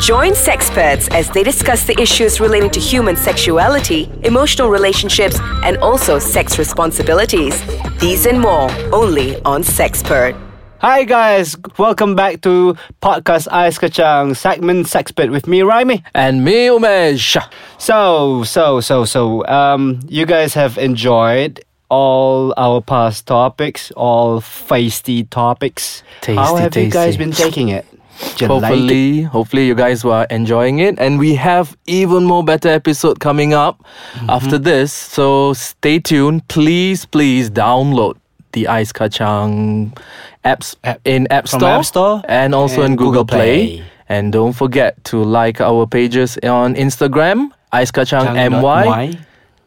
Join sexperts as they discuss the issues relating to human sexuality, emotional relationships, and also sex responsibilities. These and more only on Sexpert. Hi guys, welcome back to podcast Ais Kacang segment Sexpert with me, Raimi. And me, Umesh. So, so, so, so, um, you guys have enjoyed all our past topics, all feisty topics. Tasty, How have you guys been taking it? Do you like it? Hopefully, hopefully you guys were enjoying it, and we have even more better episode coming up Mm-hmm. after this. So stay tuned. Please, please download the Ice Kachang apps App- in App Store, App Store and also and in Google, Google Play. Play. And don't forget to like our pages on Instagram, Ice Kachang MY,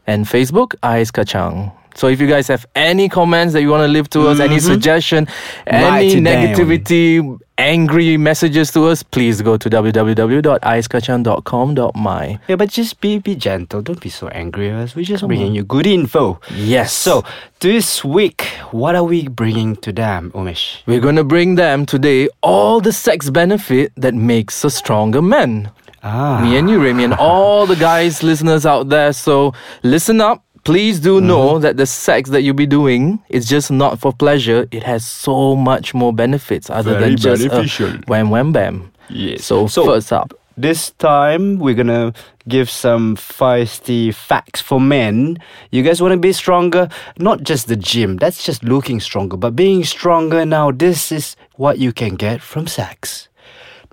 and Facebook, Ice Kachang. So if you guys have any comments that you want to leave to us, any suggestion, Mm-hmm. Write any down. negativity, angry messages to us, please go to www.icekachang.com.my. Yeah, but just be be gentle. Don't be so angry at us. We're just bringing you good info. Yes. So this week, what are we bringing to them, Umesh? we're going to bring them today all the sex benefit that makes a stronger man. Ah, Me and you, Remy, and all the guys, listeners out there. So listen up. Please do Mm-hmm. know that the sex that you'll be doing is just not for pleasure. It has so much more benefits other Very than just beneficial. a wham wham bam. Yes. So, So- first up, This time we're gonna give some feisty facts for men. You guys wanna be stronger? Not just the gym, that's just looking stronger, but being stronger now, this is what you can get from sex.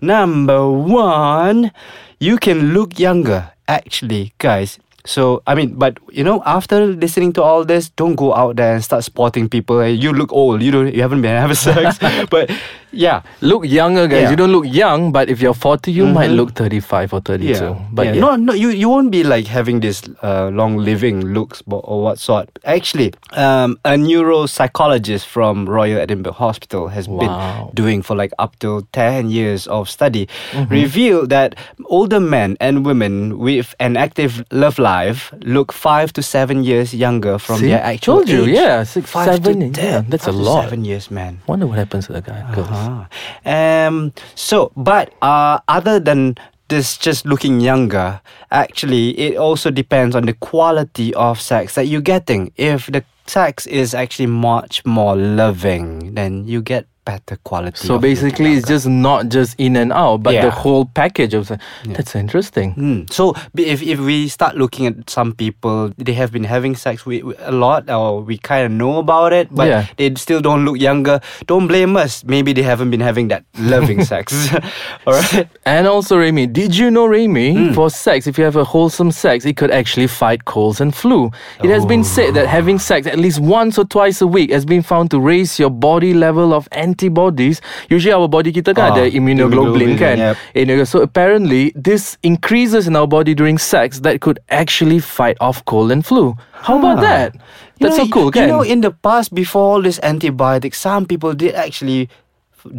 Number one, you can look younger. Actually, guys. So I mean, but you know, after listening to all this, don't go out there and start spotting people. You look old. You don't. You haven't been having sex. but yeah, look younger, guys. Yeah. Mm-hmm. You don't look young, but if you're 40, you might look 35 or 32. Yeah, But yeah. yeah. no, no, you you won't be like having this uh, long living looks or what sort. Actually, um, a neuropsychologist from Royal Edinburgh Hospital has Wow. been doing for like up to ten years of study, Mm-hmm. revealed that older men and women with an active love life look five to seven years younger from See? their actual Told you, age. yeah, six, five seven, to yeah, ten. that's a five to lot. Seven years, man. Wonder what happens to the guy. girls. Ah. Um. So, but uh, other than this, just looking younger, actually, it also depends on the quality of sex that you're getting. If the sex is actually much more loving, then you get better quality. So basically, it's just not just in and out, but the whole package of. se- That's interesting. Mm. So if if we start looking at some people, they have been having sex with, with a lot, or we kind of know about it, but Yeah. they still don't look younger. Don't blame us. Maybe they haven't been having that loving sex. All right. And also, Remy, did you know, Remy, Hmm. for sex, if you have a wholesome sex, it could actually fight colds and flu. It has been said that having sex at least once or twice a week has been found to raise your body level of antibodies. Usually, our body kita kan Ah, ada immunoglobulin immunoglobulin, kan. yep. So apparently, this increases in our body during sex that could actually fight off cold and flu. How about Ah. that? You That's know, so cool, You kan? know, in the past, before all this antibiotics, some people did actually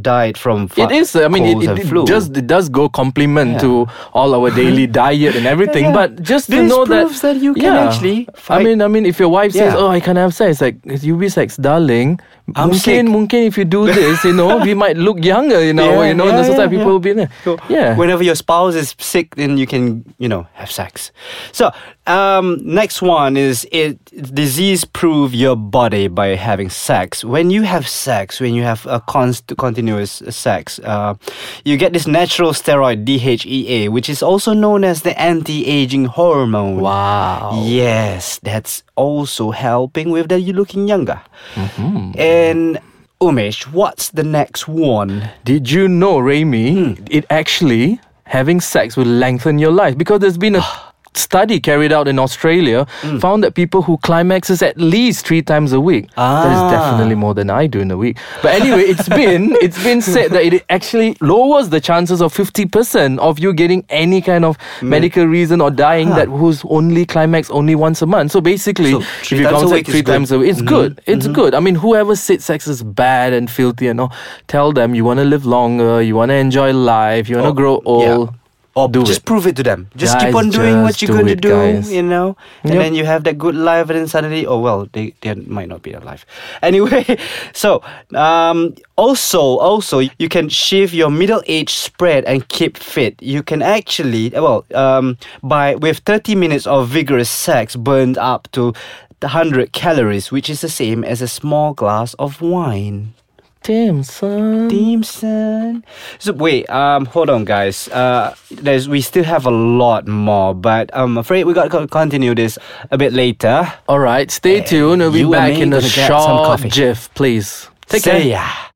died from It fa- is. I mean, it, it, it just it does go complement Yeah. to all our daily diet and everything. Yeah. But just to know that, that you can actually I mean, I mean, if your wife says, Yeah. "Oh, I can't have sex," like you be sex, darling. I'm sick. mungkin, mungkin if you do this, you know, we might look younger. You know, Yeah, you know, in the society, yeah, people yeah. will be there. So yeah. Whenever your spouse is sick, then you can, you know, have sex. So, um, next one is it disease proof your body by having sex. When you have sex, when you have a const- continuous sex, uh, you get this natural steroid DHEA, which is also known as the anti-aging hormone. Wow. Yes, that's also helping with that you looking younger. Mm-hmm. And Umesh, what's the next one? Did you know, Remy, Hmm. it actually having sex will lengthen your life because there's been a study carried out in Australia Hmm. found that people who climaxes at least three times a week. That is Ah. definitely more than I do in a week. But anyway, it's been it's been said that it actually lowers the chances of fifty percent of you getting any kind of medical reason or dying that who's only climax only once a month. So basically, So, if you count is three good. times a week, it's good. It's good. I mean, whoever said sex is bad and filthy and all, tell them you want to live longer, you want to enjoy life, you want to Oh, grow yeah. Or Do just it. prove it to them. Just Guys, keep on doing what you're do going to do, guys. you know? And Yep. then you have that good life, and then suddenly, oh, well, they, they might not be alive. Anyway, so um, also, also, you can shift your middle age spread and keep fit. You can actually, well, um, by with 30 minutes of vigorous sex burned up to 100 calories, which is the same as a small glass of wine. Damn, son. Damn son. So wait, um, hold on, guys. Uh, there's we still have a lot more, but I'm afraid we got to continue this a bit later. All right, stay tuned. We'll be back in a gonna get some short coffee. jiff, please. Take See care. ya.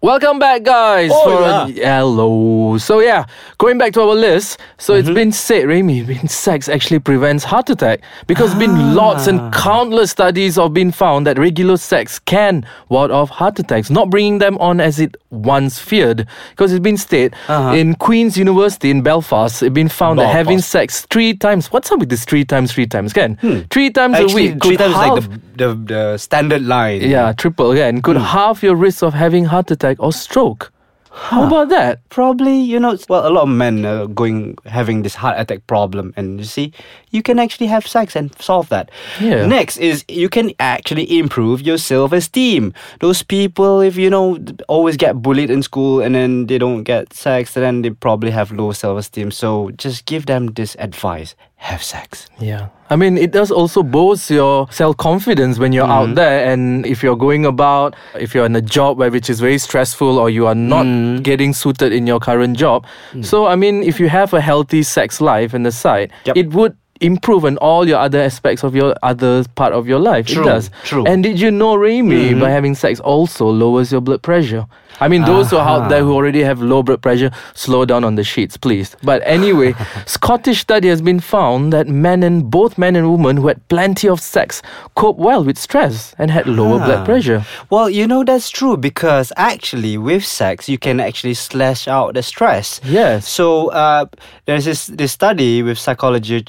Welcome back, guys. Oh, for hello. So yeah, going back to our list. So Mm-hmm. it's been said, Remy, sex actually prevents heart attack because Ah. been lots and countless studies have been found that regular sex can ward off heart attacks, not bringing them on as it once feared. Because it's been stated Uh-huh. in Queen's University in Belfast, it's been found that having sex three times. What's up with this three times, three times? Again, three times Hmm. Actually, a week. three times like the, the the standard line. yeah, triple again could Hmm. halve your risk of having heart attack or stroke. How about that? Probably, you know, well, a lot of men are going having this heart attack problem, and you see, you can actually have sex and solve that. Yeah. Next is you can actually improve your self-esteem. Those people, if you know, always get bullied in school and then they don't get sex, then they probably have low self-esteem. So just give them this advice: have sex. Yeah. I mean, it does also boost your self confidence when you're Mm-hmm. out there. And if you're going about, if you're in a job where which is very stressful or you are not Mm. getting suited in your current job. So, I mean, if you have a healthy sex life in the side, Yep. it would improve on all your other aspects of your other part of your life. True, It does. true. And did you know, Remy, by having sex also lowers your blood pressure? I mean, those who are out there who already have low blood pressure, slow down on the sheets, please. But anyway, Scottish study has been found that men and both men and women who had plenty of sex cope well with stress and had lower Ah. blood pressure. Well, you know that's true because actually with sex you can actually slash out the stress. Yes. So uh, there's this this study with psychology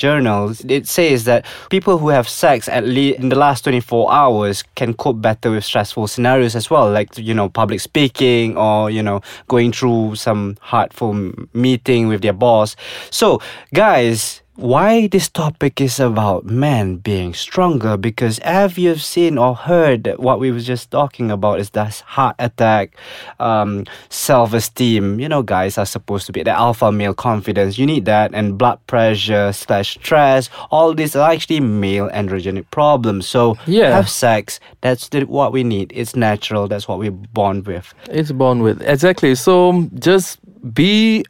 It says that people who have sex at least in the last 24 hours can cope better with stressful scenarios as well, like you know public speaking or you know going through some hurtful meeting with their boss. So guys why this topic is about men being stronger because have you seen or heard that what we was just talking about is that heart attack um, self-esteem? You know guys are supposed to be the alpha male confidence. You need that and blood pressure slash stress. All these are actually male androgenic problems. So Yeah. have sex. That's the, what we need. It's natural. That's what we're born with. It's born with. Exactly. So just be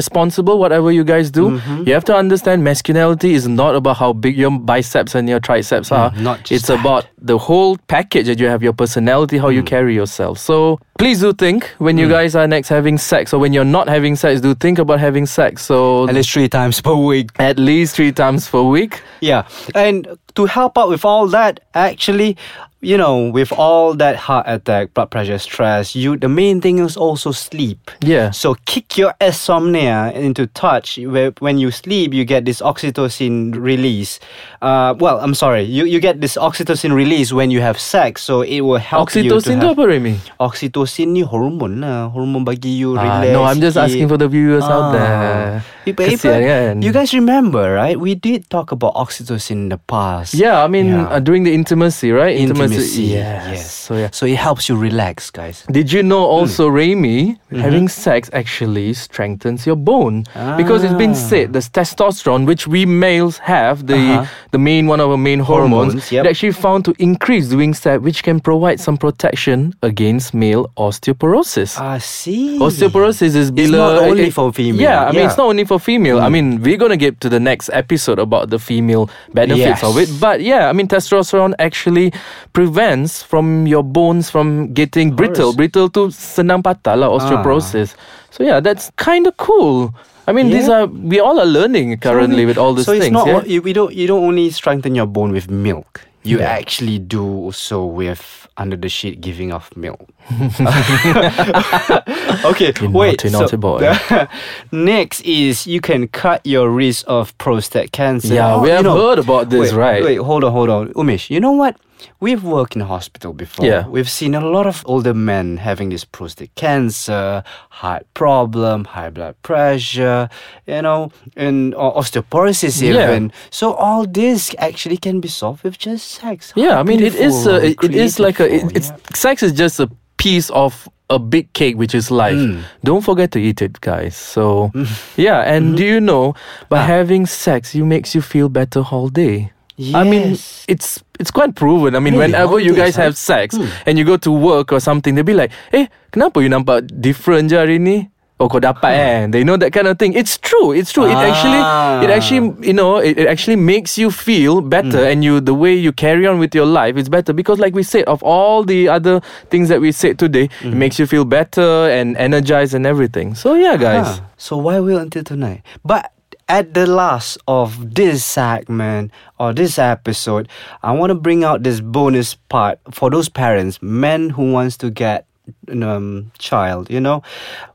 responsible whatever you guys do Mm-hmm. you have to understand masculinity is not about how big your biceps and your triceps are Mm, not just it's that. about the whole package that you have your personality how you Mm. carry yourself so please do think when you guys are next having sex or when you're not having sex do think about having sex so at least three times per week at least three times per week Yeah, and to help out with all that, actually, you know, with all that heart attack, blood pressure, stress, you the main thing is also sleep. Yeah. So kick your insomnia into touch. Where when you sleep, you get this oxytocin release. Uh, well, I'm sorry, you you get this oxytocin release when you have sex. So it will help oxytocin you have. apa Remy Oxytocin ni hormon lah, hormon bagi you Ah, no I'm just asking for the viewers Ah. out there Kesian kan? You guys remember, right? We did talk about oxytocin in the past. Yeah, I mean Yeah. Uh, during the intimacy, right? Intimacy. Yes. yes. So yeah. So it helps you relax, guys. Did you know also, Hmm. Remy, Mm-hmm. having sex actually strengthens your bone because it's been Ah. said the testosterone, which we males have, the Uh-huh. the main one of our main hormones, Hormones, yep. it actually found to increase doing sex, which can provide some protection against male osteoporosis. I see. Osteoporosis is It's not only it- for female. Yeah, I mean Yeah. Hmm. it's not only for female. I hmm. mean we're gonna get to the next episode about the female benefits of it. But yeah, I mean testosterone actually prevents from your bones from getting brittle. Brittle to senang patah lah, osteoporosis. Ah. So yeah, that's kind of cool. I mean, these are we all are learning currently with all these so things. it's not yeah? you, we don't you don't only strengthen your bone with milk. You Yeah. actually do so with under the sheet giving off milk. okay, You wait. naughty, naughty boy. next is you can cut your risk of prostate cancer. Yeah, Oh, we you have know- heard about this, wait, right? Wait, hold on, hold on, Umesh. You know what? We've worked in a hospital before. Yeah. We've seen a lot of older men having this prostate cancer, heart problem, high blood pressure, you know, and or osteoporosis Yeah. even. So all this actually can be solved with just sex. Yeah, I mean it is a, it, it is like a it, it's Yeah. sex is just a piece of a big cake which is life. Hmm. Don't forget to eat it, guys. So yeah, and Mm-hmm. do you know by Ah. having sex you makes you feel better all day. yes. I mean, it's it's quite proven. I mean, Really? whenever you guys have sex Hmm. and you go to work or something, they'll be like, "Eh, kenapa you nampak different je hari ni?" Oh, kau dapat eh? They know that kind of thing. It's true. It's true. It actually, it Ah. actually, you know, it, it actually makes you feel better, and you the way you carry on with your life It's better because, like we said, of all the other things that we said today, it makes you feel better and energized and everything. So yeah, guys. Huh. So why wait until tonight? But at the last of this segment or this episode, I want to bring out this bonus part for those parents, men who wants to get um child you know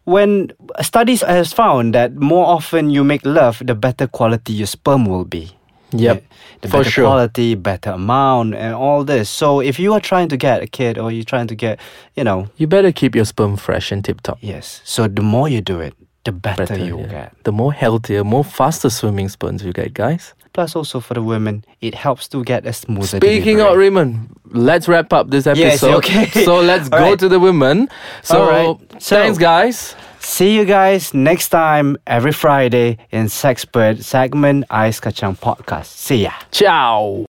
when studies has found that more often you make love the better quality your sperm will be Yep, the for better sure. quality better amount and all this so if you are trying to get a kid or you're trying to get you know You better keep your sperm fresh and tip top. yes so the more you do it the better, Better, you yeah. get The more healthier, more faster swimming sperms you get, guys. Plus, also for the women, it helps to get a smoother. Speaking of delivery. Raymond, let's wrap up this episode. Yes, okay. So let's go right. to the women. So, right. So- thanks, guys. see you guys next time every Friday in Sexpert segment Ice Kachang Podcast. See ya. Ciao.